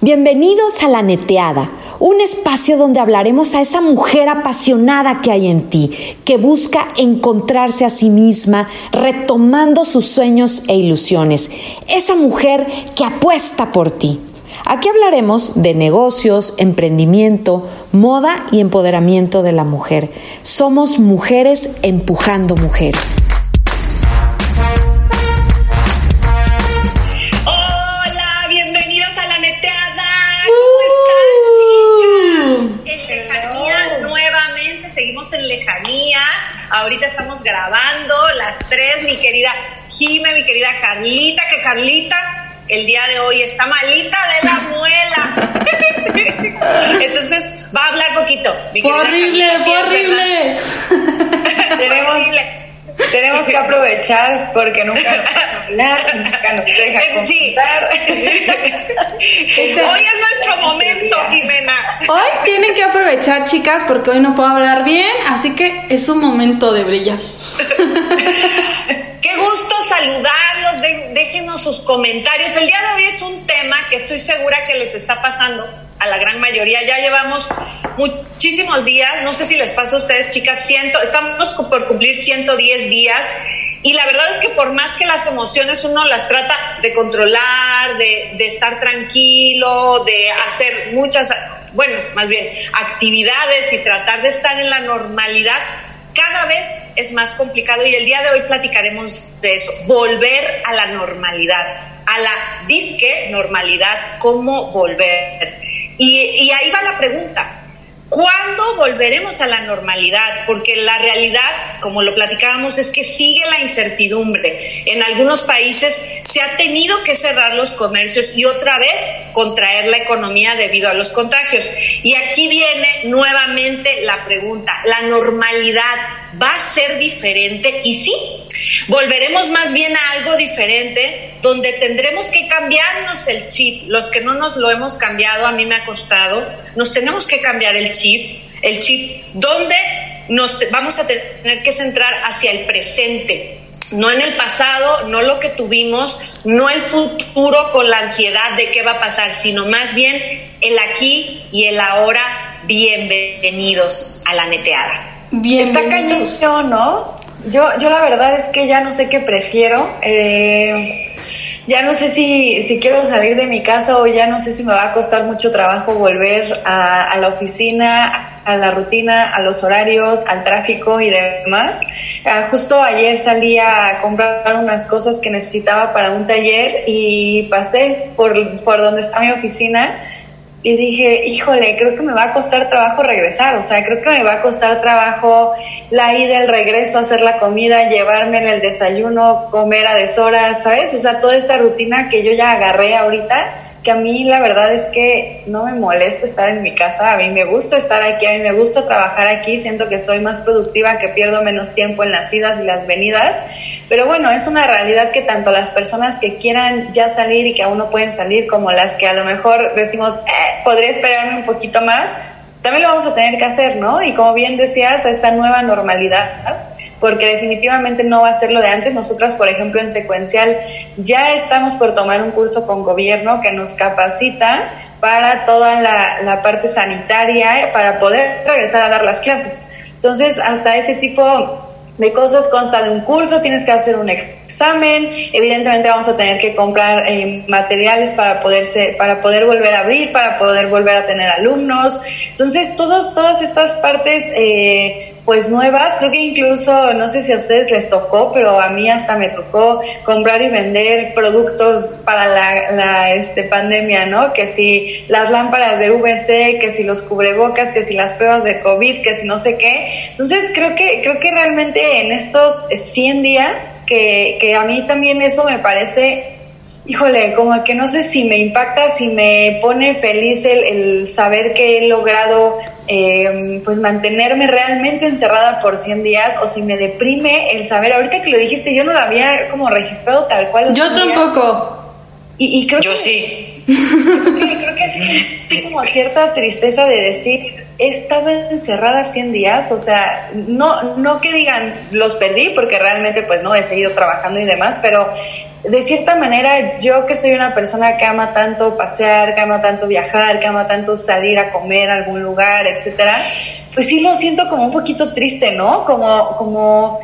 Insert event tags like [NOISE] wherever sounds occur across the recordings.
Bienvenidos a La Neteada, un espacio donde hablaremos a esa mujer apasionada que hay en ti, que busca encontrarse a sí misma, retomando sus sueños e ilusiones. Esa mujer que apuesta por ti. Aquí hablaremos de negocios, emprendimiento, moda y empoderamiento de la mujer. Somos mujeres empujando mujeres. Ahorita estamos grabando las tres, mi querida Jime, mi querida Carlita, que Carlita el día de hoy está malita de la muela. [LAUGHS] Entonces va a hablar poquito. fue horrible, [LAUGHS] fue horrible. Tenemos [LAUGHS] tenemos que aprovechar porque nunca nos [LAUGHS] nunca nos deja Sí. [LAUGHS] Este, hoy es nuestro momento, Jimena. Hoy tienen que aprovechar, chicas, porque hoy no puedo hablar bien, así que es un momento de brillar. [LAUGHS] Qué gusto saludarlos, déjenos sus comentarios. El día de hoy es un tema que estoy segura que les está pasando a la gran mayoría. Ya llevamos muchísimos días, no sé si les pasa a ustedes, chicas, ciento, estamos por cumplir 110 días. Y la verdad es que por más que las emociones uno las trata de controlar, de, de estar tranquilo, de hacer muchas, bueno, más bien actividades y tratar de estar en la normalidad, cada vez es más complicado y el día de hoy platicaremos de eso, volver a la normalidad, a la disque normalidad, cómo volver. Y, ahí va la pregunta. ¿Cuándo volveremos a la normalidad? Porque la realidad, como lo platicábamos, es que sigue la incertidumbre. En algunos países se ha tenido que cerrar los comercios y otra vez contraer la economía debido a los contagios. Y aquí viene nuevamente la pregunta, ¿la normalidad va a ser diferente? Y sí, Volveremos más bien a algo diferente, donde tendremos que cambiarnos el chip. Los que no nos lo hemos cambiado, a mí me ha costado, nos tenemos que cambiar el chip, el chip donde nos vamos a tener que centrar hacia el presente, no en el pasado, no lo que tuvimos, no el futuro con la ansiedad de qué va a pasar, sino más bien el aquí y el ahora. Bienvenidos a la neteada. Está cañón, ¿no? Yo, yo la verdad es que ya no sé qué prefiero. Eh, ya no sé si, si, quiero salir de mi casa o ya no sé si me va a costar mucho trabajo volver a, la oficina, a la rutina, a los horarios, al tráfico y demás. Ah, justo ayer salí a comprar unas cosas que necesitaba para un taller y pasé por, por donde está mi oficina y dije, híjole, creo que me va a costar trabajo regresar, o sea, creo que me va a costar trabajo la ida, el regreso, hacer la comida, llevarme en el desayuno, comer a deshoras, ¿sabes? O sea, toda esta rutina que yo ya agarré ahorita, que a mí la verdad es que no me molesta estar en mi casa, a mí me gusta estar aquí, a mí me gusta trabajar aquí, siento que soy más productiva, que pierdo menos tiempo en las idas y las venidas, pero bueno, es una realidad que tanto las personas que quieran ya salir y que aún no pueden salir, como las que a lo mejor decimos, eh, podría esperarme un poquito más, también lo vamos a tener que hacer, ¿no? Y como bien decías, esta nueva normalidad, porque definitivamente no va a ser lo de antes. Nosotras, por ejemplo, en Secuencial ya estamos por tomar un curso con gobierno que nos capacita para toda la, la parte sanitaria, para poder regresar a dar las clases. Entonces, hasta ese tipo de cosas consta de un curso, tienes que hacer un examen, evidentemente vamos a tener que comprar eh, materiales para, poderse, para poder volver a abrir, para poder volver a tener alumnos. Entonces, todos, todas estas partes eh, pues nuevas, creo que incluso, no sé si a ustedes les tocó, pero a mí hasta me tocó comprar y vender productos para la, este, pandemia, ¿no? Que si las lámparas de VC, que si los cubrebocas, que si las pruebas de COVID, que si no sé qué. Entonces creo que, creo que realmente en estos 100 días, que, que a mí también eso me parece híjole, como que no sé si me impacta, si me pone feliz el, saber que he logrado eh, pues mantenerme realmente encerrada por 100 días o si me deprime el saber, ahorita que lo dijiste, yo no lo había como registrado tal cual. Yo tampoco. Y, creo yo que, sí. Creo que, sí, como cierta tristeza de decir, he estado encerrada 100 días, o sea, no, no que digan los perdí, porque realmente pues no he seguido trabajando y demás, pero de cierta manera yo que soy una persona que ama tanto pasear, que ama tanto viajar, que ama tanto salir a comer a algún lugar, etcétera, pues sí lo siento como un poquito triste, ¿no? Como, como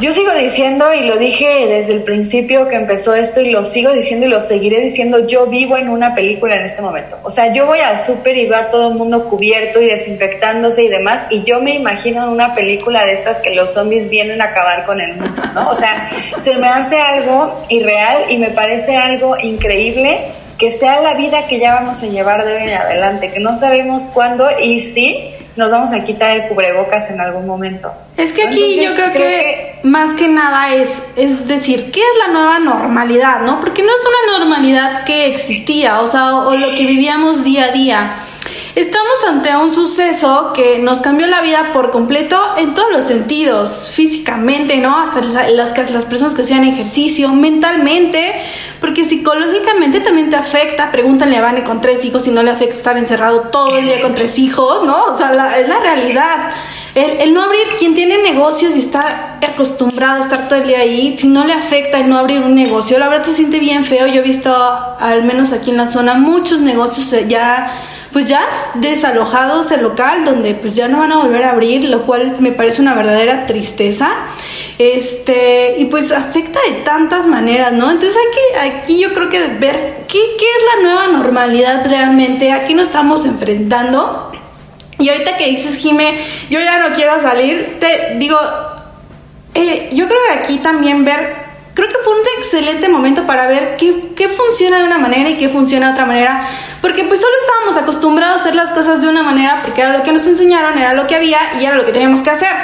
yo sigo diciendo y lo dije desde el principio que empezó esto y lo sigo diciendo y lo seguiré diciendo, yo vivo en una película en este momento. O sea, yo voy al súper y veo a todo el mundo cubierto y desinfectándose y demás y yo me imagino en una película de estas que los zombies vienen a acabar con el mundo, ¿no? O sea, se me hace algo irreal y me parece algo increíble que sea la vida que ya vamos a llevar de hoy en adelante, que no sabemos cuándo y sí nos vamos a quitar el cubrebocas en algún momento. Es que aquí yo creo, que, más que nada es, es decir, ¿qué es la nueva normalidad? ¿no? Porque no es una normalidad que existía, o sea, o lo que vivíamos día a día. Estamos ante un suceso que nos cambió la vida por completo en todos los sentidos, físicamente, ¿no? Hasta las, las personas que hacían ejercicio, mentalmente, porque psicológicamente también te afecta. Pregúntale a Vane con tres hijos si no le afecta estar encerrado todo el día con tres hijos, ¿no? O sea, es la realidad. El, el, no abrir, quien tiene negocios y está acostumbrado a estar todo el día ahí, si no le afecta el no abrir un negocio, la verdad se siente bien feo. Yo he visto, al menos aquí en la zona, muchos negocios ya pues ya desalojados el local donde pues ya no van a volver a abrir, lo cual me parece una verdadera tristeza. Este, y pues afecta de tantas maneras, ¿no? Entonces hay que aquí yo creo que ver qué, qué es la nueva normalidad realmente, a qué nos estamos enfrentando. Y ahorita que dices, Jime, yo ya no quiero salir, te digo, eh, yo creo que aquí también ver creo que fue un excelente momento para ver qué, qué, funciona de una manera y qué funciona de otra manera, porque pues solo estábamos acostumbrados a hacer las cosas de una manera porque era lo que nos enseñaron, era lo que había y era lo que teníamos que hacer.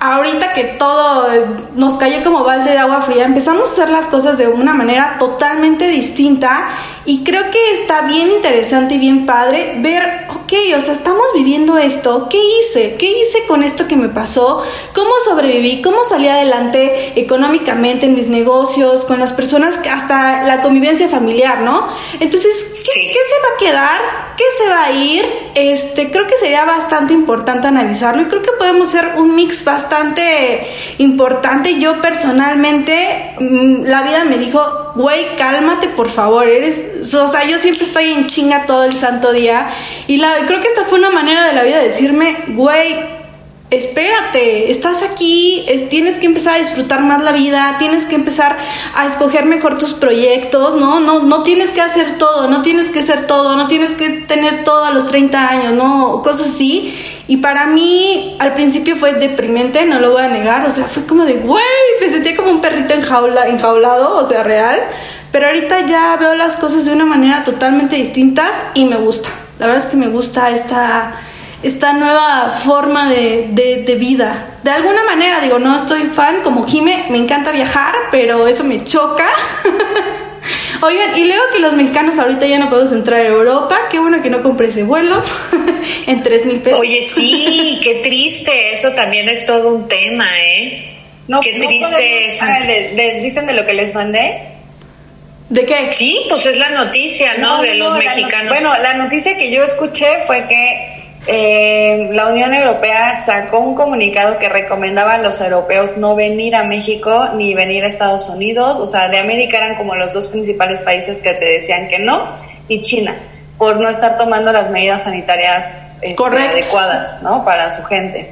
Ahorita que todo nos cayó como balde de agua fría, empezamos a hacer las cosas de una manera totalmente distinta y creo que está bien interesante y bien padre ver, ok, o sea, estamos viviendo esto, ¿qué hice? ¿Qué hice con esto que me pasó? ¿Cómo sobreviví? ¿Cómo salí adelante económicamente en mis negocios, con las personas, hasta la convivencia familiar, ¿no? Entonces, ¿qué, se va a quedar? ¿Qué se va a ir? Este, creo que sería bastante importante analizarlo y creo que podemos hacer un mix bastante importante. Yo personalmente, mm, la vida me dijo, güey, cálmate por favor, eres o sea, yo siempre estoy en chinga todo el santo día. Y la, creo que esta fue una manera de la vida de decirme, güey, espérate, estás aquí, tienes que empezar a disfrutar más la vida, tienes que empezar a escoger mejor tus proyectos, ¿no? No, no tienes que hacer todo, no tienes que ser todo, no tienes que tener todo a los 30 años, ¿no? Cosas así. Y para mí al principio fue deprimente, no lo voy a negar, o sea, fue como de, güey, me sentía como un perrito enjaula, enjaulado, o sea, real. Pero ahorita ya veo las cosas de una manera totalmente distintas y me gusta. La verdad es que me gusta esta, esta nueva forma de, de, vida. De alguna manera, digo, no estoy fan como Jime, me encanta viajar, pero eso me choca. [LAUGHS] Oigan, y luego que los mexicanos ahorita ya no podemos entrar a Europa, qué bueno que no compré ese vuelo [LAUGHS] en 3 mil pesos. Oye, sí, [LAUGHS] qué triste, eso también es todo un tema, ¿eh? No, qué triste ah, dicen de lo que les mandé. ¿De qué? Sí, pues es la noticia, ¿no? de los mexicanos. bueno, la noticia que yo escuché fue que eh, la Unión Europea sacó un comunicado que recomendaba a los europeos no venir a México ni venir a Estados Unidos. O sea, de América eran como los dos principales países que te decían que no, y China, por no estar tomando las medidas sanitarias este, adecuadas, ¿no? Para su gente.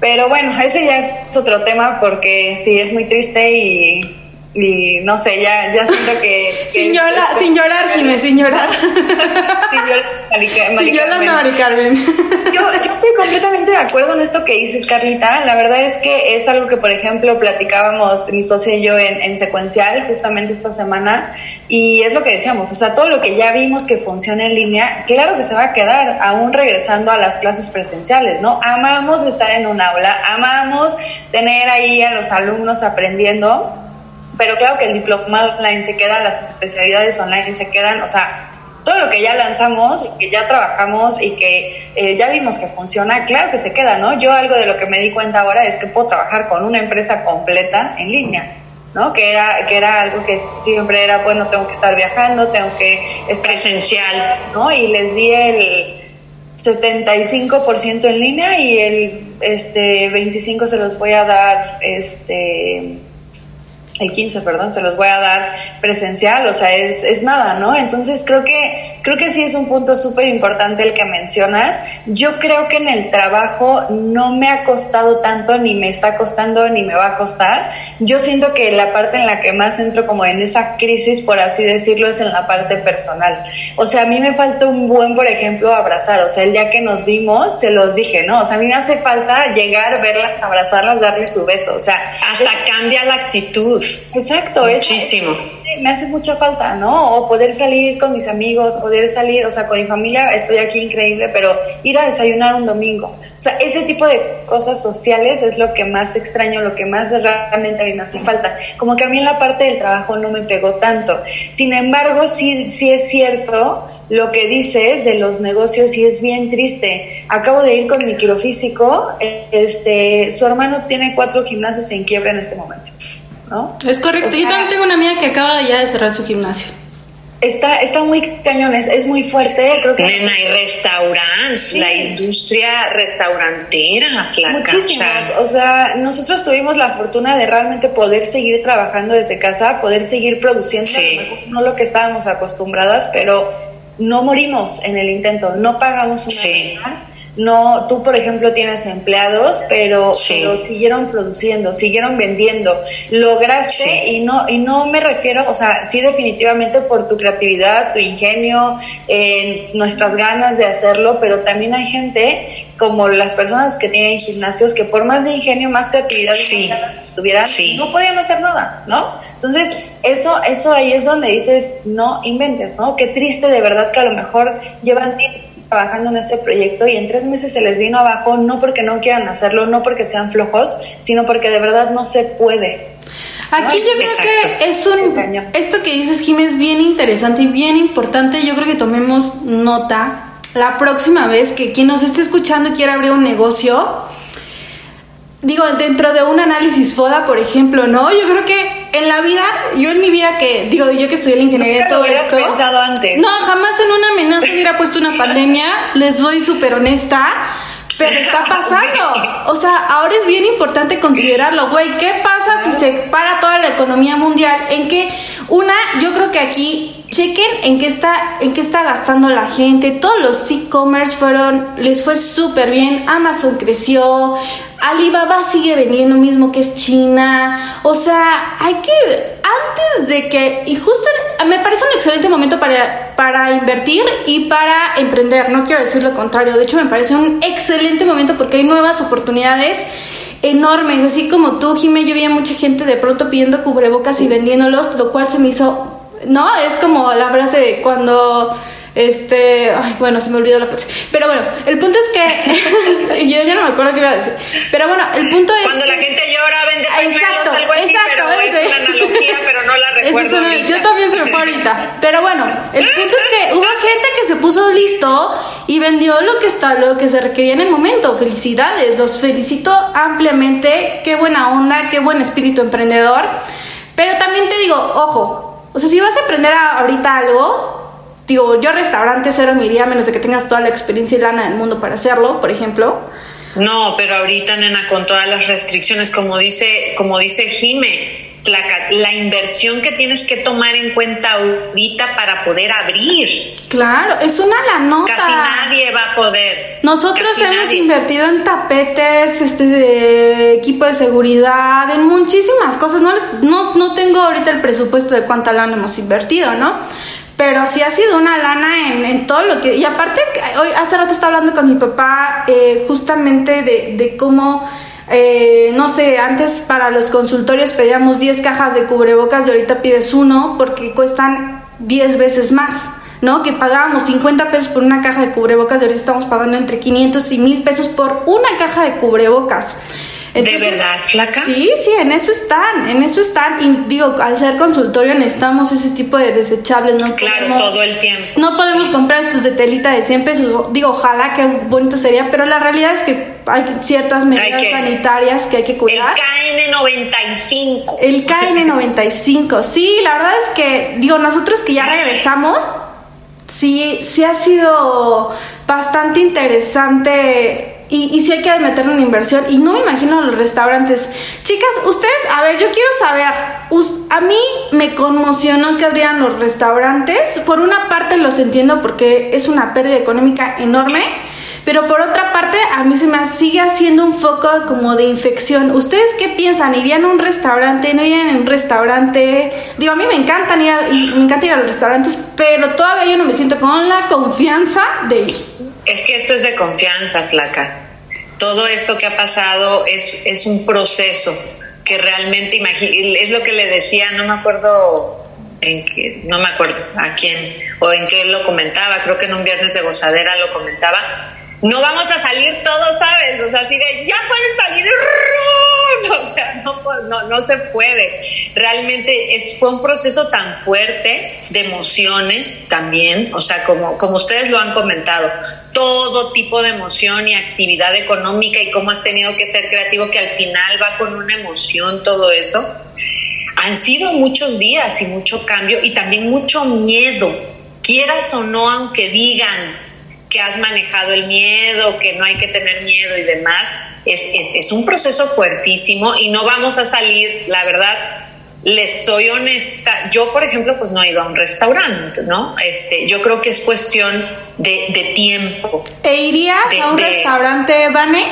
Pero bueno, ese ya es otro tema porque sí, es muy triste y y no sé, ya, ya siento que... [LAUGHS] sin, llorar, sin llorar, Jimé, sin llorar. [LAUGHS] sin llorar, Mari Carmen. [LAUGHS] Yo, yo estoy completamente de acuerdo en esto que dices, Carlita. La verdad es que es algo que, por ejemplo, platicábamos mi socio y yo en, en Secuencial justamente esta semana y es lo que decíamos, o sea, todo lo que ya vimos que funciona en línea, claro que se va a quedar aún regresando a las clases presenciales, ¿no? Amamos estar en un aula, amamos tener ahí a los alumnos aprendiendo pero claro que el diplomado online se queda, las especialidades online se quedan, o sea, todo lo que ya lanzamos y que ya trabajamos y que eh, ya vimos que funciona, claro que se queda, ¿no? Yo algo de lo que me di cuenta ahora es que puedo trabajar con una empresa completa en línea. ¿no? Que era, que era algo que siempre era, bueno, tengo que estar viajando, tengo que estar presencial, ¿no? Y les di el 75% en línea y el este 25 se los voy a dar este el 15, perdón, se los voy a dar presencial, o sea, es, es nada, ¿no? Entonces creo que, creo que sí es un punto súper importante el que mencionas. Yo creo que en el trabajo no me ha costado tanto, ni me está costando, ni me va a costar. Yo siento que la parte en la que más entro como en esa crisis, por así decirlo, es en la parte personal. O sea, a mí me falta un buen, por ejemplo, abrazar. O sea, el día que nos vimos, se los dije, ¿no? O sea, a mí me hace falta llegar, verlas, abrazarlas, darles su beso. O sea, hasta cambia la actitud. Exacto, muchísimo. Me hace mucha falta, ¿no? O poder salir con mis amigos, poder salir, o sea, con mi familia estoy aquí increíble, pero ir a desayunar un domingo. O sea, ese tipo de cosas sociales es lo que más extraño, lo que más realmente me hace falta. Como que a mí en la parte del trabajo no me pegó tanto. Sin embargo, sí, sí es cierto lo que dices de los negocios y es bien triste. Acabo de ir con mi quirofísico, este, su hermano tiene cuatro gimnasios en quiebra en este momento. Es correcto. Yo también tengo una amiga que acaba ya de cerrar su gimnasio. Está, está muy cañón, es, muy fuerte. Creo que Nena, hay restaurantes, la industria restaurantera, Muchísimos. O sea, nosotros tuvimos la fortuna de realmente poder seguir trabajando desde casa, poder seguir produciendo, no lo que estábamos acostumbradas, pero no morimos en el intento, no pagamos una sí no, tú por ejemplo tienes empleados, pero, siguieron produciendo, siguieron vendiendo, lograste y no y no me refiero, o sea, sí definitivamente por tu creatividad, tu ingenio, nuestras ganas de hacerlo, pero también hay gente como las personas que tienen gimnasios que por más de ingenio, más creatividad y ganas tuvieran, no podían hacer nada, ¿no? Entonces, eso, eso ahí es donde dices, no inventes, ¿no? Qué triste de verdad que a lo mejor llevan tiempo trabajando en ese proyecto y en tres meses se les vino abajo, no porque no quieran hacerlo, no porque sean flojos, sino porque de verdad no se puede. Aquí yo creo que es un... Esto que dices, Jim, es bien interesante y bien importante. Yo creo que tomemos nota la próxima vez que quien nos esté escuchando quiera abrir un negocio. Digo, dentro de un análisis FODA, por ejemplo, ¿no? Yo creo que en la vida, yo en mi vida que, digo, yo que estudié la ingeniería y todo esto. pensado antes? No, jamás en una amenaza hubiera [LAUGHS] puesto una pandemia, les soy súper honesta. Pero está [LAUGHS] pasando. O sea, ahora es bien importante considerarlo, güey. ¿Qué pasa si se para toda la economía mundial? En que, una, yo creo que aquí, chequen en qué está, en qué está gastando la gente. Todos los e-commerce fueron, les fue súper bien. Amazon creció, Alibaba sigue vendiendo mismo que es China. O sea, hay que, antes de que, y justo me parece un excelente momento para, para invertir y para emprender. No quiero decir lo contrario. De hecho, me parece un excelente momento porque hay nuevas oportunidades enormes. Así como tú, Jimé, yo veía mucha gente de pronto pidiendo cubrebocas y vendiéndolos, lo cual se me hizo, ¿no? Es como la frase de cuando este, ay, bueno, se me olvidó la frase. Pero bueno, el punto es que [LAUGHS] yo ya no me acuerdo qué iba a decir. Pero bueno, el punto es cuando la gente llora vende exacto, algo así, exacto, pero es una analogía, pero no la [LAUGHS] recuerdo una, Yo también se me fue ahorita. Pero bueno, el punto es que hubo gente que se puso listo y vendió lo que está lo que se requería en el momento. Felicidades, los felicito ampliamente. Qué buena onda, qué buen espíritu emprendedor. Pero también te digo, ojo, o sea, si vas a emprender ahorita algo, digo, yo restaurante cero me iría menos de que tengas toda la experiencia y lana del mundo para hacerlo, por ejemplo. No, pero ahorita, nena, con todas las restricciones, como dice, como dice Jime, la, la, inversión que tienes que tomar en cuenta ahorita para poder abrir. Claro, es una la nota. Casi nadie va a poder. Nosotros hemos invertido en tapetes, este de equipo de seguridad, en muchísimas cosas. No, no, no tengo ahorita el presupuesto de cuánta lana hemos invertido, ¿no? pero sí ha sido una lana en, todo lo que... Y aparte, hoy hace rato estaba hablando con mi papá eh, justamente de, de cómo, eh, no sé, antes para los consultorios pedíamos 10 cajas de cubrebocas y ahorita pides uno porque cuestan 10 veces más. ¿no? Que pagábamos 50 pesos por una caja de cubrebocas y ahorita estamos pagando entre 500 y 1000 pesos por una caja de cubrebocas. ¿De verdad, flaca? Sí, sí, en eso están, en eso están. Y digo, al ser consultorio necesitamos ese tipo de desechables, ¿no? Claro, todo el tiempo. No podemos comprar estos de telita de 100 pesos. Digo, ojalá que bonito sería, pero la realidad es que hay ciertas medidas sanitarias que hay que cuidar. El KN95. El KN95, sí, la verdad es que, digo, nosotros que ya regresamos, sí, sí ha sido bastante interesante y, y sí hay que meterle una inversión. Y no me imagino los restaurantes. Chicas, ustedes, a ver, yo quiero saber, a mí me conmocionó que abrieran los restaurantes. Por una parte los entiendo porque es una pérdida económica enorme. Pero por otra parte, a mí se me sigue haciendo un foco como de infección. ¿Ustedes qué piensan? ¿Irían a un restaurante? ¿No irían a un restaurante? Digo, a mí me encantan ir a, me encanta ir a los restaurantes, pero todavía yo no me siento con la confianza de ir. Es que esto es de confianza, flaca. Todo esto que ha pasado es, es un proceso que realmente es lo que le decía, no me acuerdo en qué, no me acuerdo a quién o en qué lo comentaba, creo que en un viernes de gozadera lo comentaba, no vamos a salir todos, ¿sabes? O sea, así de, ya pueden salir, [LAUGHS] pues, no, no, se puede. Realmente es, fue un proceso tan fuerte de emociones también, o sea, como, como ustedes lo han comentado, todo tipo de emoción y actividad económica y cómo has tenido que ser creativo, que al final va con una emoción todo eso. Han sido muchos días y mucho cambio y también mucho miedo, quieras o no, aunque digan que has manejado el miedo, que no hay que tener miedo y demás, es, es, un proceso fuertísimo y no vamos a salir, la verdad, les soy honesta, yo por ejemplo pues no he ido a un restaurante, ¿no? Este, yo creo que es cuestión de, tiempo. ¿Te irías a un restaurante, Vane?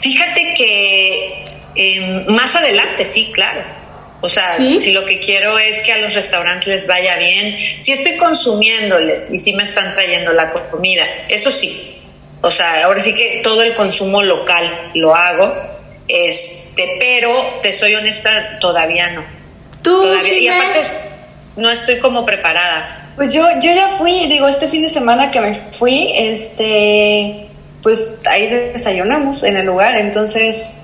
Fíjate que em, más adelante, sí, claro. O sea, si lo que quiero es que a los restaurantes les vaya bien, si estoy consumiéndoles y si me están trayendo la comida, eso sí. O sea, ahora sí que todo el consumo local lo hago, este, pero te soy honesta, todavía no. ¿Tú, todavía, y aparte no estoy como preparada. Pues yo, yo ya fui, digo, este fin de semana que me fui, este, pues ahí desayunamos en el lugar, entonces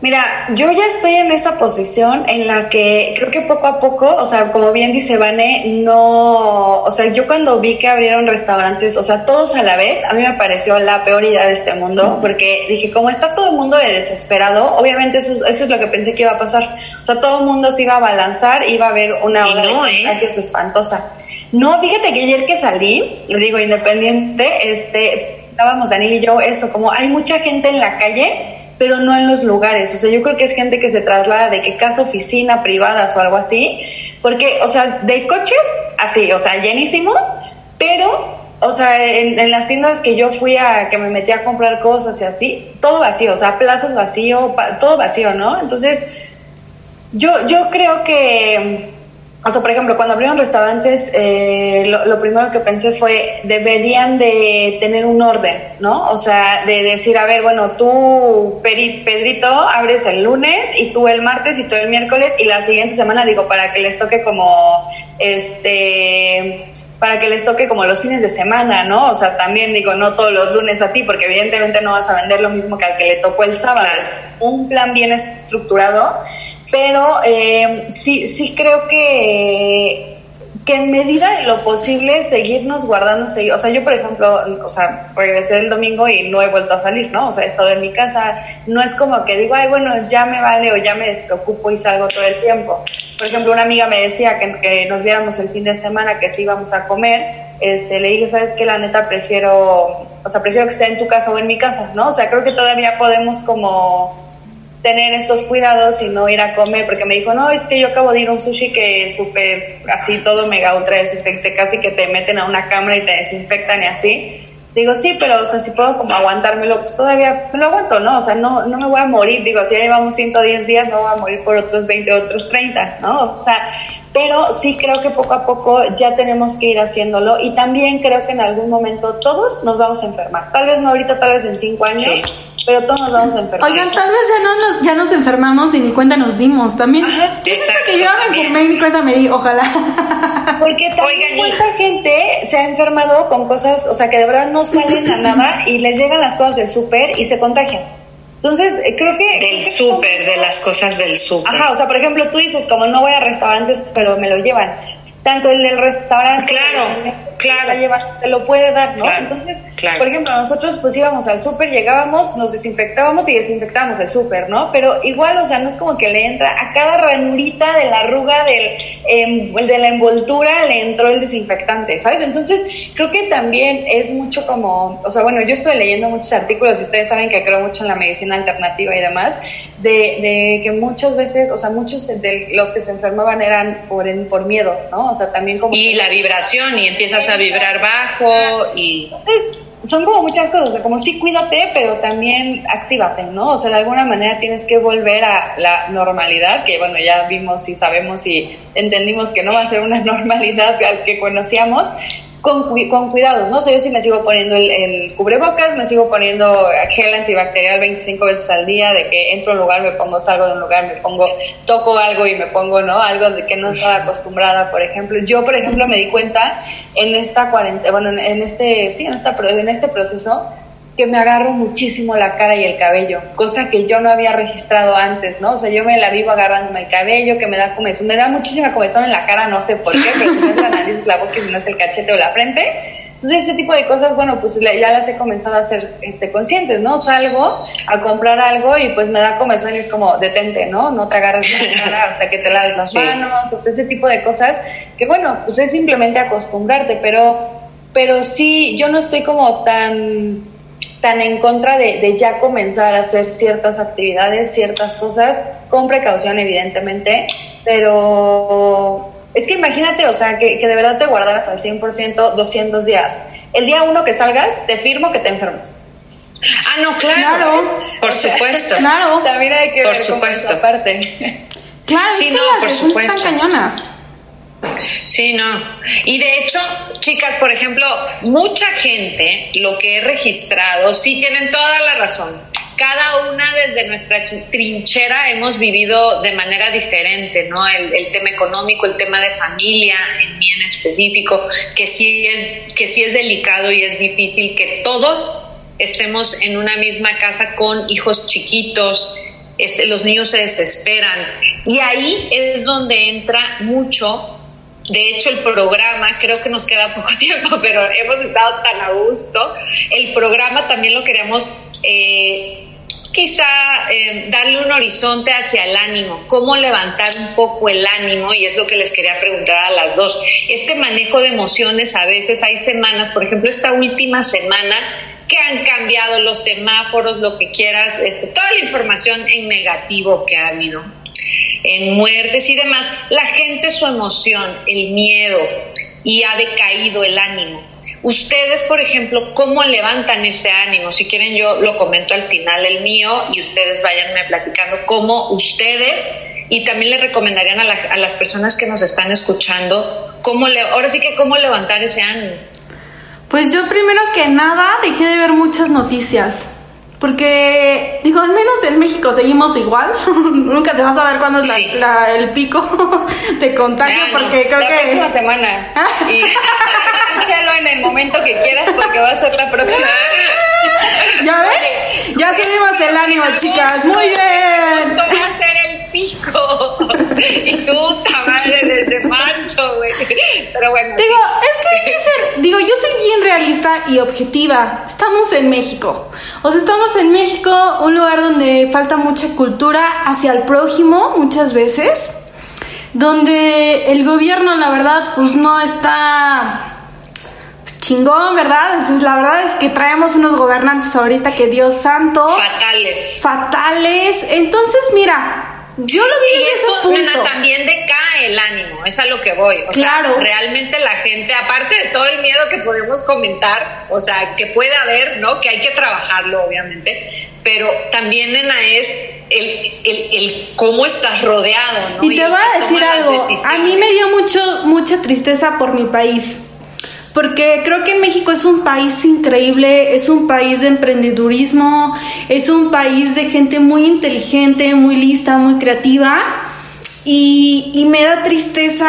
Mira, yo ya estoy en esa posición en la que creo que poco a poco, o sea, como bien dice Vane, no, o sea, yo cuando vi que abrieron restaurantes, o sea, todos a la vez, a mí me pareció la peor idea de este mundo, porque dije, como está todo el mundo de desesperado, obviamente eso, eso es lo que pensé que iba a pasar. O sea, todo el mundo se iba a balanzar, iba a haber una hora no, de ¿eh? espantosa. No, fíjate que ayer que salí, digo independiente, este, estábamos Daniel y yo, eso, como hay mucha gente en la calle, pero no en los lugares. O sea, yo creo que es gente que se traslada de que casa, oficina, privadas o algo así, porque, o sea, de coches, así, o sea, llenísimo, pero, o sea, en, las tiendas que yo fui a, que me metí a comprar cosas y así, todo vacío, o sea, plazas vacío, todo vacío, ¿no? Entonces, yo, yo creo que o sea, por ejemplo, cuando abrieron restaurantes, eh, lo, primero que pensé fue, deberían de tener un orden, ¿no? O sea, de decir, a ver, bueno, tú, Pedrito, abres el lunes y tú el martes y tú el miércoles y la siguiente semana, digo, para que les toque como, este, para que les toque como los fines de semana, ¿no? O sea, también digo, no todos los lunes a ti, porque evidentemente no vas a vender lo mismo que al que le tocó el sábado. Un plan bien estructurado pero eh, sí, sí creo que, que en medida de lo posible seguirnos guardando, o sea, yo por ejemplo, o sea, regresé el domingo y no he vuelto a salir, ¿no? O sea, he estado en mi casa, no es como que digo, ay, bueno, ya me vale o ya me despreocupo y salgo todo el tiempo. Por ejemplo, una amiga me decía que, nos viéramos el fin de semana, que si íbamos a comer, este, le dije, ¿sabes qué? La neta prefiero, o sea, prefiero que sea en tu casa o en mi casa, ¿no? O sea, creo que todavía podemos como tener estos cuidados y no ir a comer, porque me dijo, no, es que yo acabo de ir a un sushi que súper así todo mega ultra desinfecte, casi que te meten a una cámara y te desinfectan y así. Digo, sí, pero o sea, si puedo como aguantármelo, pues todavía me lo aguanto, ¿no? O sea, no, no me voy a morir, digo, si ya llevamos 110 días, no voy a morir por otros 20, otros 30, ¿no? O sea, pero sí creo que poco a poco ya tenemos que ir haciéndolo y también creo que en algún momento todos nos vamos a enfermar. Tal vez no ahorita, tal vez en cinco años, pero todos nos vamos a enfermar. Oigan, tal vez ya no nos, ya nos enfermamos y ni cuenta nos dimos también. Ajá, yo que yo me enfermé y ni cuenta me di, ojalá. Porque también mucha gente se ha enfermado con cosas, o sea, que de verdad no salen a nada y les llegan las cosas del súper y se contagian. Entonces, eh, creo que... Del súper, de las cosas del súper. Ajá, o sea, por ejemplo, tú dices, como no voy a restaurantes, pero me lo llevan. Tanto el del restaurante... Claro claro. te lo puede dar, ¿no? Entonces, por ejemplo, nosotros pues íbamos al súper, llegábamos, nos desinfectábamos y desinfectábamos el súper, ¿no? Pero igual, o sea, no es como que le entra a cada ranurita de la arruga del, eh, de la envoltura le entró el desinfectante, ¿sabes? Entonces, creo que también es mucho como, o sea, bueno, yo estoy leyendo muchos artículos y ustedes saben que creo mucho en la medicina alternativa y demás, de, de que muchas veces, o sea, muchos de los que se enfermaban eran por, por miedo, ¿no? O sea, también como... Y la vibración y empiezas a vibrar bajo y... Entonces, son como muchas cosas, como sí, cuídate, pero también actívate, ¿no? O sea, de alguna manera tienes que volver a la normalidad, que bueno, ya vimos y sabemos y entendimos que no va a ser una [LAUGHS] normalidad al que conocíamos, con, con cuidados, ¿no? O sea, yo sí me sigo poniendo el, cubrebocas, me sigo poniendo gel antibacterial 25 veces al día, de que entro a un lugar, me pongo, salgo de un lugar, me pongo, toco algo y me pongo, ¿no? Algo de que no estaba acostumbrada, por ejemplo. Yo, por ejemplo, me di cuenta en esta cuarentena, bueno, en este, sí, en, esta, en este proceso, que me agarro muchísimo la cara y el cabello, cosa que yo no había registrado antes, ¿no? O sea, yo me la vivo agarrándome el cabello, que me da comezón, me da muchísima comezón en la cara, no sé por qué, pero si no es la nariz, la boca, si no es el cachete o la frente. Entonces, ese tipo de cosas, bueno, pues ya las he comenzado a hacer este, conscientes, ¿no? Salgo a comprar algo y pues me da comezón y es como, detente, ¿no? No te agarres la cara hasta que te laves las manos, o sea, ese tipo de cosas que, bueno, pues es simplemente acostumbrarte, pero, pero sí, yo no estoy como tan tan en contra de, ya comenzar a hacer ciertas actividades, ciertas cosas, con precaución evidentemente, pero es que imagínate, o sea, que, de verdad te guardaras al 100% 200 días. El día uno que salgas, te firmo que te enfermas. Ah, no, claro. Por supuesto. Claro. [LAUGHS] También hay que por ver supuesto. parte. Claro, sí, no, por supuesto. están cañonas. Sí, no. Y de hecho, chicas, por ejemplo, mucha gente, lo que he registrado, sí tienen toda la razón. Cada una desde nuestra trinchera hemos vivido de manera diferente, ¿no? El, tema económico, el tema de familia, en mí en específico, que sí es, que sí es delicado y es difícil que todos estemos en una misma casa con hijos chiquitos, este, los niños se desesperan. Y ahí es donde entra mucho de hecho, el programa, creo que nos queda poco [LAUGHS] tiempo, pero hemos estado tan a gusto. El programa también lo queremos eh, quizá eh, darle un horizonte hacia el ánimo, cómo levantar un poco el ánimo, y es lo que les quería preguntar a las dos. Este manejo de emociones, a veces hay semanas, por ejemplo, esta última semana, que han cambiado los semáforos, lo que quieras, este, toda la información en negativo que ha habido en muertes y demás, la gente su emoción, el miedo y ha decaído el ánimo. Ustedes, por ejemplo, ¿cómo levantan ese ánimo? Si quieren, yo lo comento al final el mío y ustedes váyanme platicando cómo ustedes y también le recomendarían a, las personas que nos están escuchando, cómo le, ahora sí que cómo levantar ese ánimo. Pues yo primero que nada dejé de ver muchas noticias. Porque, digo, al menos en México seguimos igual. [LAUGHS] Nunca se va a saber cuándo es el pico [LAUGHS] de contagio, porque creo la que. La próxima semana. [LAUGHS] y escúchalo en el momento que quieras, porque va a ser la próxima. ¿Ya ves? Ya subimos el ánimo, chicas. Muy bien. va a ser el pico. [LAUGHS] y tú, madre, desde marzo, güey. Pero bueno. Digo, es que hay que ser. Digo, yo soy bien realista y objetiva. Estamos en México. O sea, estamos en México, un lugar donde falta mucha cultura hacia el prójimo muchas veces. Donde el gobierno, la verdad, pues no está chingón, ¿verdad? La verdad es que traemos unos gobernantes ahorita que Dios santo. Fatales. Fatales. Entonces, mira, yo lo vi y eso, punto. también decae el ánimo, es a lo que voy. O claro. sea, realmente la gente, aparte de todo el miedo que podemos comentar, o sea, que puede haber, ¿no? Que hay que trabajarlo, obviamente, pero también, nena, es el, el, el cómo estás rodeado, ¿no? Y te voy a decir algo, a mí me dio mucho, mucha tristeza por mi país porque creo que México es un país increíble, es un país de emprendedurismo, es un país de gente muy inteligente, muy lista, muy creativa. Y, me da tristeza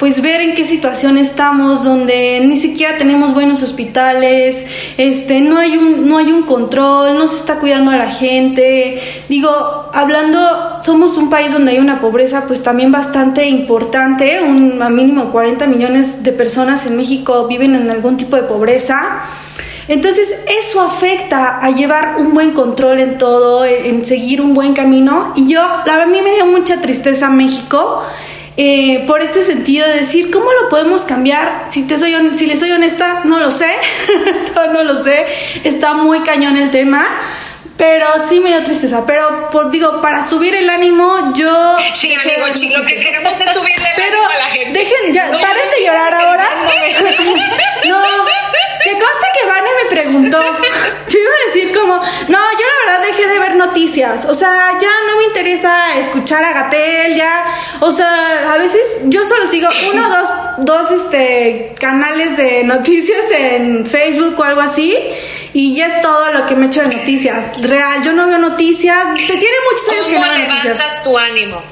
pues ver en qué situación estamos donde ni siquiera tenemos buenos hospitales este no hay un no hay un control no se está cuidando a la gente. Digo hablando somos un país donde hay una pobreza pues también bastante importante. Un a mínimo 40 millones de personas en México viven en algún tipo de pobreza entonces eso afecta a llevar un buen control en todo, en seguir un buen camino. Y yo, la a mí me dio mucha tristeza México eh, por este sentido de decir, ¿cómo lo podemos cambiar? Si, te soy, si le soy honesta, no lo sé, [LAUGHS] no lo sé, está muy cañón el tema. Pero sí me dio tristeza. Pero por, digo, para subir el ánimo, yo. Sí, amigo, chico, lo que queremos es subirle el ánimo a la gente. Dejen, ya, paren de llorar ahora. [LAUGHS] [LAUGHS] no, que conste me preguntó. [LAUGHS] Yo iba a decir como, no, yo la verdad dejé de ver noticias. O sea, ya no me interesa escuchar a Gatel, ya. O sea, a veces yo solo sigo uno [LAUGHS] dos, dos este, canales de noticias en Facebook o algo así. Y ya es todo lo que me echo de noticias. Real, yo no veo noticias. Te tiene muchos años que no veo noticias. ¿Cómo levantas tu ánimo?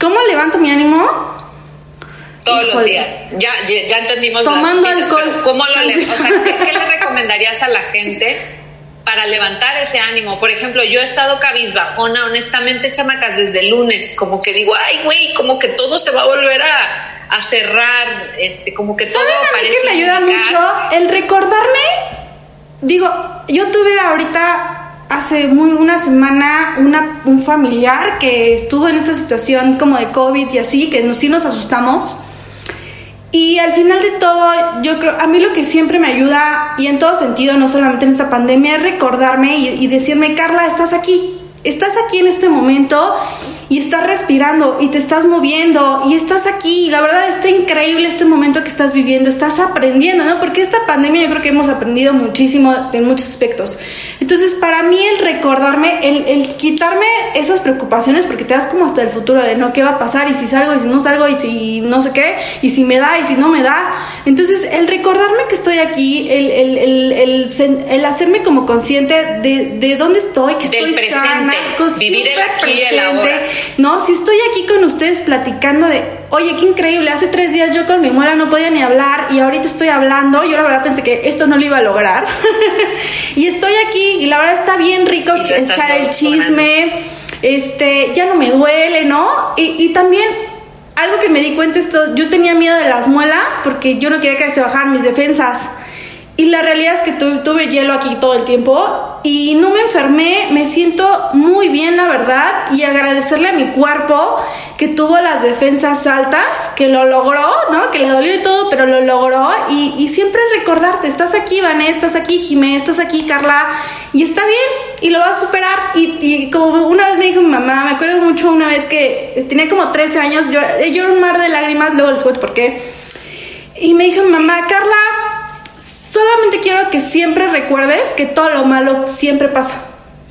¿Cómo levanto mi ánimo? Todos los días. Ya, ya, entendimos. Tomando alcohol. ¿Cómo lo o sea, [LAUGHS] ¿qué, le recomendarías a la gente para levantar ese ánimo? Por ejemplo, yo he estado cabizbajona, honestamente, chamacas, desde el lunes. Como que digo, ay, güey, como que todo se va a volver a, a cerrar. Este, como que todo parece. que me ayuda mucho? El recordarme. Digo, yo tuve ahorita hace muy una semana una, un familiar que estuvo en esta situación como de COVID y así, que nos, sí nos asustamos. Y al final de todo, yo creo, a mí lo que siempre me ayuda, y en todo sentido, no solamente en esta pandemia, es recordarme y, y decirme, Carla, estás aquí estás aquí en este momento y estás respirando y te estás moviendo y estás aquí. Y la verdad está increíble este momento que estás viviendo, estás aprendiendo, ¿no? Porque esta pandemia yo creo que hemos aprendido muchísimo en muchos aspectos. Entonces, para mí el recordarme, el, quitarme esas preocupaciones, porque te das como hasta el futuro de, ¿no? ¿Qué va a pasar? Y si salgo, y si no salgo, y si no sé qué, y si me da, y si no me da. Entonces, el recordarme que estoy aquí, el, el, el hacerme como consciente de, de dónde estoy, que estoy vivir el aquí No, si estoy aquí con ustedes platicando de, oye, qué increíble, hace tres días yo con mi muela no podía ni hablar y ahorita estoy hablando, yo la verdad pensé que esto no lo iba a lograr. [LAUGHS] y estoy aquí y la verdad está bien rico echar el chisme, este, ya no me duele, ¿no? Y, y también algo que me di cuenta esto, yo tenía miedo de las muelas porque yo no quería que se bajaran mis defensas. Y la realidad es que tuve hielo aquí todo el tiempo y no me enfermé, me siento muy bien la verdad y agradecerle a mi cuerpo que tuvo las defensas altas, que lo logró, ¿no? Que le dolió y todo, pero lo logró y, siempre recordarte, estás aquí Vané, estás aquí Jimé, estás aquí Carla y está bien y lo vas a superar y, como una vez me dijo mi mamá, me acuerdo mucho una vez que tenía como 13 años, yo, yo era un mar de lágrimas, luego les cuento por qué. Y me dijo mi mamá, Carla, Solamente quiero que siempre recuerdes que todo lo malo siempre pasa.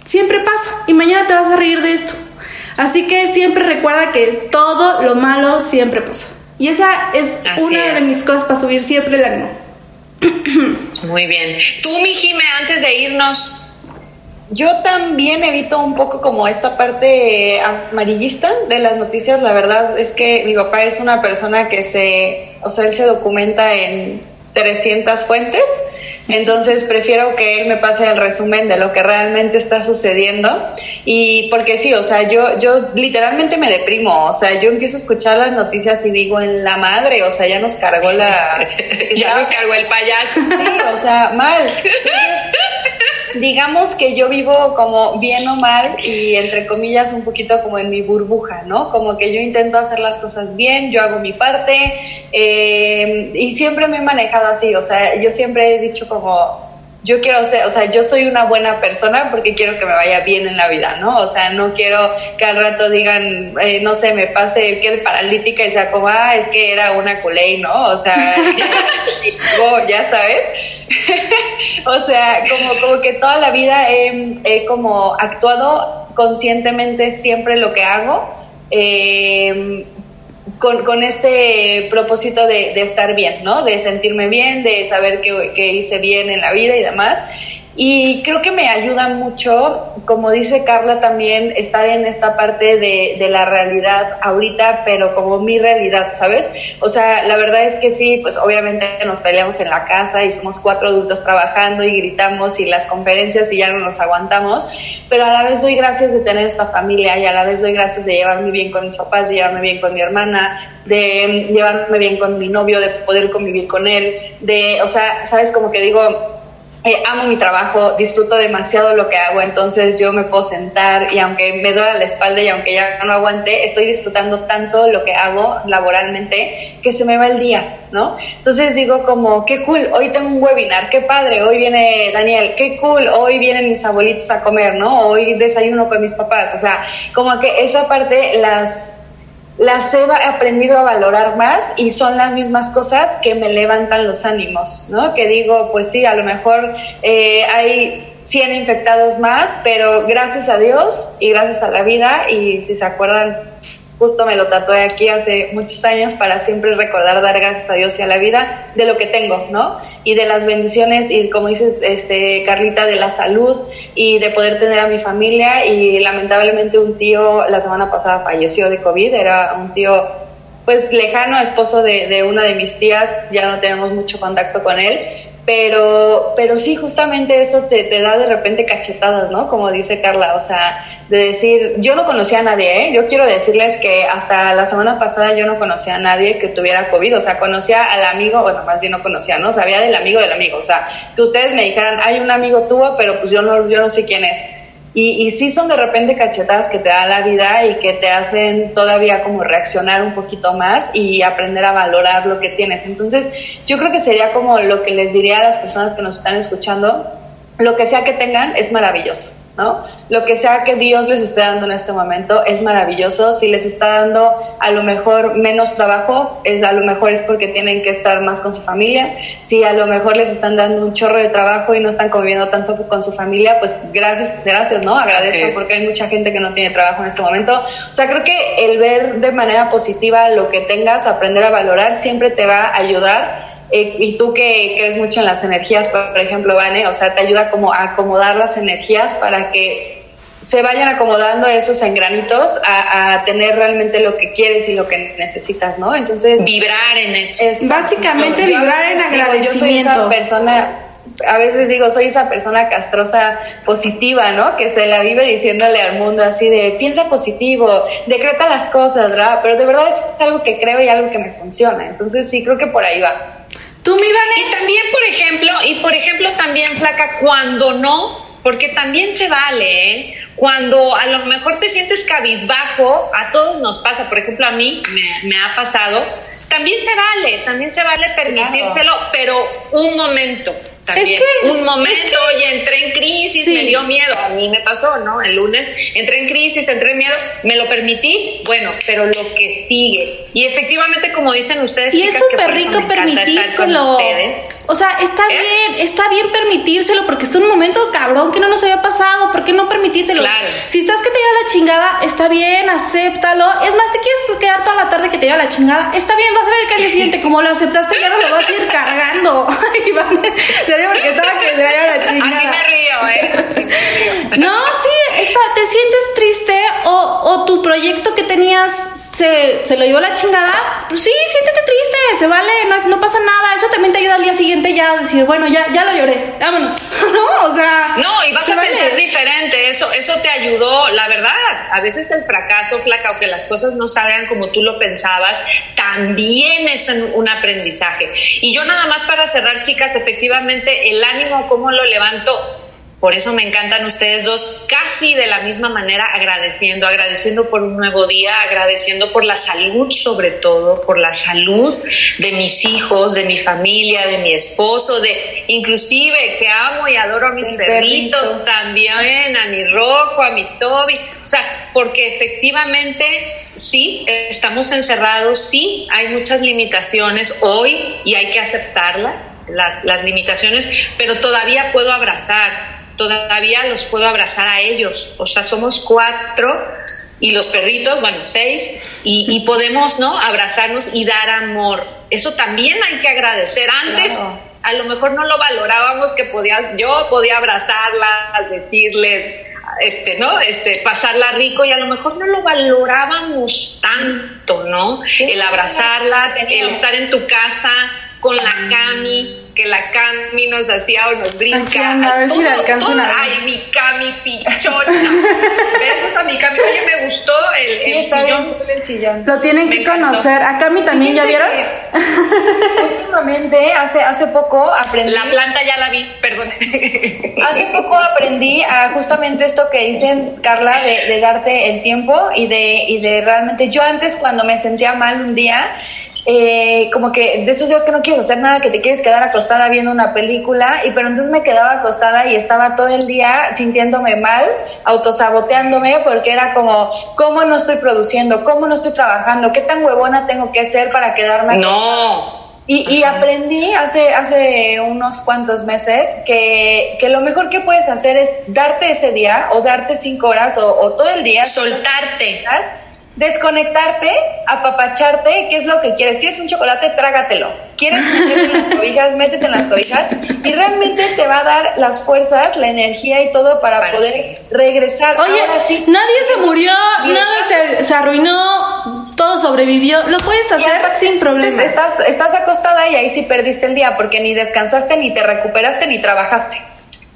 Siempre pasa. Y mañana te vas a reír de esto. Así que siempre recuerda que todo lo malo siempre pasa. Y esa es una de mis cosas para subir siempre el ánimo. [CLEARS THROAT] Muy bien. Tú, mi Jime, antes de irnos, yo también evito un poco como esta parte amarillista de las noticias. La verdad es que mi papá es una persona que se, o sea, él se documenta en 300 fuentes, entonces prefiero que él me pase el resumen de lo que realmente está sucediendo. Y porque sí, o sea, yo yo literalmente me deprimo, o sea, yo empiezo a escuchar las noticias y digo en la madre, o sea, ya nos cargó la [LAUGHS] ya nos [LAUGHS] cargó el payaso. Sí, o sea, mal [LAUGHS] digamos que yo vivo como bien o mal y entre comillas un poquito como en mi burbuja, ¿no? Como que yo intento hacer las cosas bien, yo hago mi parte eh, y siempre me he manejado así, o sea, yo siempre he dicho como, yo quiero ser, o sea, yo soy una buena persona porque quiero que me vaya bien en la vida, ¿no? O sea, no quiero que al rato digan, eh, no sé, me pase, quede paralítica y sea como, ah, es que era una culé, ¿no? O sea, [LAUGHS] ya sabes. [LAUGHS] o sea, como, como que toda la vida he, como actuado conscientemente siempre lo que hago. Eh, con, este propósito de, estar bien, ¿no? De sentirme bien, de saber que, hice bien en la vida y demás. Y creo que me ayuda mucho, como dice Carla también, estar en esta parte de, de, la realidad ahorita, pero como mi realidad, ¿sabes? O sea, la verdad es que sí, pues obviamente nos peleamos en la casa y somos cuatro adultos trabajando y gritamos y las conferencias y ya no nos aguantamos, pero a la vez doy gracias de tener esta familia y a la vez doy gracias de llevarme bien con mis papás, de llevarme bien con mi hermana, de llevarme bien con mi novio, de poder convivir con él, de, o sea, ¿sabes? Como que digo eh, amo mi trabajo, disfruto demasiado lo que hago, entonces yo me puedo sentar y aunque me duela la espalda y aunque ya no aguante, estoy disfrutando tanto lo que hago laboralmente que se me va el día, ¿no? Entonces digo como, qué cool, hoy tengo un webinar, qué padre, hoy viene Daniel, qué cool, hoy vienen mis abuelitos a comer, ¿no? Hoy desayuno con mis papás, o sea, como que esa parte las las he aprendido a valorar más y son las mismas cosas que me levantan los ánimos, ¿no? Que digo, pues sí, a lo mejor eh, hay 100 infectados más, pero gracias a Dios y gracias a la vida, y si se acuerdan, justo me lo tatué aquí hace muchos años para siempre recordar dar gracias a Dios y a la vida de lo que tengo, ¿no? Y de las bendiciones y como dices, este, Carlita, de la salud y de poder tener a mi familia. Y lamentablemente un tío la semana pasada falleció de COVID, era un tío pues lejano, esposo de, de una de mis tías, ya no tenemos mucho contacto con él, pero, pero sí, justamente eso te, te, da de repente cachetadas, ¿no? Como dice Carla, o sea, de decir, yo no conocía a nadie, ¿eh? Yo quiero decirles que hasta la semana pasada yo no conocía a nadie que tuviera COVID, o sea, conocía al amigo, bueno, más bien no conocía, ¿no? Sabía del amigo del amigo, o sea, que ustedes me dijeran, hay un amigo tuyo, pero pues yo no, yo no sé quién es. Y, y sí son de repente cachetadas que te da la vida y que te hacen todavía como reaccionar un poquito más y aprender a valorar lo que tienes. Entonces, yo creo que sería como lo que les diría a las personas que nos están escuchando, lo que sea que tengan es maravilloso, ¿no? lo que sea que Dios les esté dando en este momento es maravilloso. Si les está dando a lo mejor menos trabajo, es, a lo mejor es porque tienen que estar más con su familia. Si a lo mejor les están dando un chorro de trabajo y no están conviviendo tanto con su familia, pues gracias, gracias, ¿no? Agradezco porque hay mucha gente que no tiene trabajo en este momento. O sea, creo que el ver de manera positiva lo que tengas, aprender a valorar, siempre te va a ayudar eh, y tú que crees mucho en las energías, por ejemplo, Vane, o sea, te ayuda como a acomodar las energías para que se vayan acomodando esos engranitos a, a, tener realmente lo que quieres y lo que necesitas, ¿no? Entonces... Vibrar en eso. Básicamente vibrar en agradecimiento. yo soy esa persona, a veces digo, soy esa persona castrosa positiva, ¿no? Que se la vive diciéndole al mundo así de, piensa positivo, decreta las cosas, ¿verdad? Pero de verdad es algo que creo y algo que me funciona. Entonces sí, creo que por ahí va. Tú, mi Y también, por ejemplo, y por ejemplo también, Flaca, cuando no porque también se vale, ¿eh? Cuando a lo mejor te sientes cabizbajo, a todos nos pasa, por ejemplo, a mí me, me ha pasado, también se vale, también se vale permitírselo, pero un momento. También. un momento, oye, entré en crisis, me dio miedo, a mí me pasó, ¿no? El lunes entré en crisis, entré en miedo, me lo permití, bueno, pero lo que sigue. Y efectivamente, como dicen ustedes, y es súper rico permitírselo. O sea, está ¿Eh? bien, está bien permitírselo porque es un momento cabrón que no nos había pasado. ¿Por qué no permitírtelo? Claro. Si estás que te lleva la chingada, está bien, acéptalo. Es más, te quieres quedar toda la tarde que te lleva la chingada, está bien, vas a ver que al día siguiente, como lo aceptaste, ya no lo vas a ir cargando. [LAUGHS] Sería porque estaba que te lleva la chingada. Así me río, ¿eh? no, sí, está, te sientes triste o, o tu proyecto que tenías se, se, lo llevó la chingada, pues sí, siéntete triste, se vale, no, no, pasa nada. Eso también te ayuda al día siguiente ya a decir, bueno, ya, ya lo lloré, vámonos. [LAUGHS] no, o sea. No, y vas a pensar diferente, eso, eso te ayudó, la verdad. A veces el fracaso, flaca, o que las cosas no salgan como tú lo pensabas, también es un aprendizaje. Y yo nada más para cerrar, chicas, efectivamente, el ánimo, ¿cómo lo levanto? Por eso me encantan ustedes dos, casi de la misma manera, agradeciendo, agradeciendo por un nuevo día, agradeciendo por la salud sobre todo, por la salud de mis hijos, de mi familia, de mi esposo, de inclusive que amo y adoro a mis perritos también, a mi Rocco, a mi Toby, o sea, porque efectivamente sí, estamos encerrados, sí, hay muchas limitaciones hoy y hay que aceptarlas, las, las limitaciones, pero todavía puedo abrazar todavía los puedo abrazar a ellos. O sea, somos cuatro y los perritos, bueno, seis, y, [LAUGHS] podemos, ¿no? Abrazarnos y dar amor. Eso también hay que agradecer. Antes, a lo mejor no lo valorábamos que podías, yo podía abrazarla, decirle, este, ¿no? Este, pasarla rico y a lo mejor no lo valorábamos tanto, ¿no? El abrazarlas, el estar en tu casa con la Cami, que la Cami nos hacía o nos brinca. a ver si la alcanzo Ay, mi Cami pichocha. [LAUGHS] Besos a mi Cami. Oye, me gustó el, el, sillón. el sillón. Lo tienen que conocer. A Cami también, ¿ya vieron? [LAUGHS] Últimamente, hace, hace poco aprendí. La planta ya la vi, perdón. [LAUGHS] hace poco aprendí a justamente esto que dicen, Carla, de, de darte el tiempo y de, y de realmente. Yo antes, cuando me sentía mal un día, eh, como que de esos días que no quieres hacer nada, que te quieres quedar acostada viendo una película, y pero entonces me quedaba acostada y estaba todo el día sintiéndome mal, autosaboteándome, porque era como, ¿cómo no estoy produciendo? ¿Cómo no estoy trabajando? ¿Qué tan huevona tengo que ser para quedarme No. Y, y, aprendí hace, hace unos cuantos meses que, que, lo mejor que puedes hacer es darte ese día o darte cinco horas o, o todo el día. Soltarte desconectarte, apapacharte, ¿qué es lo que quieres? ¿Quieres un chocolate? Trágatelo. ¿Quieres meterte en las cobijas? Métete en las cobijas y realmente te va a dar las fuerzas, la energía y todo para, poder regresar. Oye, nadie se murió, nada se, arruinó, todo sobrevivió. Lo puedes hacer sin problemas. Estás, estás acostada y ahí sí perdiste el día porque ni descansaste, ni te recuperaste, ni trabajaste.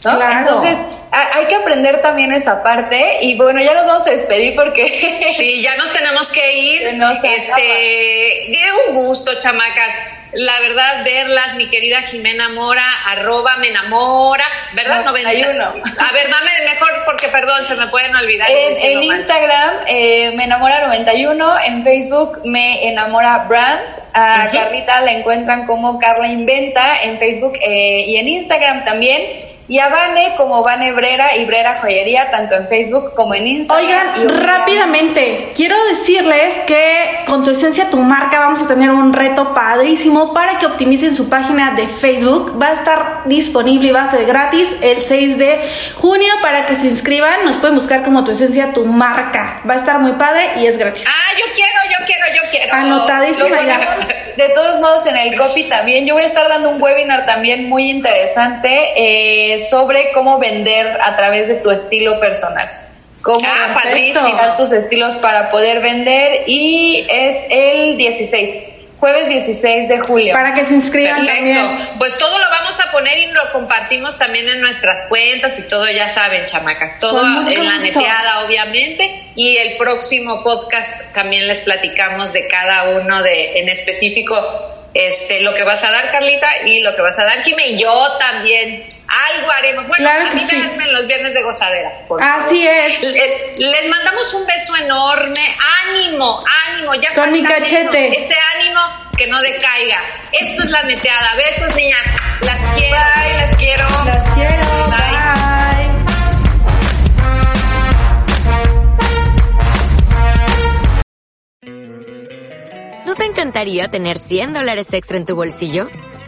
Entonces, hay que aprender también esa parte y bueno, ya nos vamos a despedir porque... [LAUGHS] Sí, ya nos tenemos que ir. este, un gusto, chamacas. La verdad, verlas, mi querida Jimena Mora, arroba me enamora, ¿verdad? 91. A ver, dame mejor porque, perdón, se me pueden olvidar. En, Instagram, eh, me enamora 91, en Facebook, me enamora brand. A Carlita la encuentran como Carla Inventa en Facebook eh, y en Instagram también. Y a Vane como Vane Brera y Brera Joyería, tanto en Facebook como en Instagram. Oigan, rápidamente, quiero decirles que con tu esencia, tu marca, vamos a tener un reto padrísimo para que optimicen su página de Facebook. Va a estar disponible y va a ser gratis el 6 de junio para que se inscriban. Nos pueden buscar como tu esencia, tu marca. Va a estar muy padre y es gratis. Ah, yo quiero, yo quiero, yo quiero. Anotadísima ya. De todos modos, en el copy también. Yo voy a estar dando un webinar también muy interesante. Eh, sobre cómo vender a través de tu estilo personal. Cómo ah, tus estilos para poder vender y es el 16 jueves 16 de julio. Para que se inscriban Perfecto. Pues todo lo vamos a poner y lo compartimos también en nuestras cuentas y todo, ya saben, chamacas, todo en la neteada, obviamente. Y el próximo podcast también les platicamos de cada uno de, en específico, este, lo que vas a dar, Carlita, y lo que vas a dar, Jimé, y yo también. Algo haremos. Bueno, claro a mí sí. en los viernes de gozadera. Así es. Les mandamos un beso enorme. Ánimo, ánimo. Ya Con mi cachete. ese ánimo que no decaiga. Esto es la neteada. Besos, niñas. Las quiero. Bye, las quiero. Las quiero. Bye. ¿No te encantaría tener 100 dólares extra en tu bolsillo?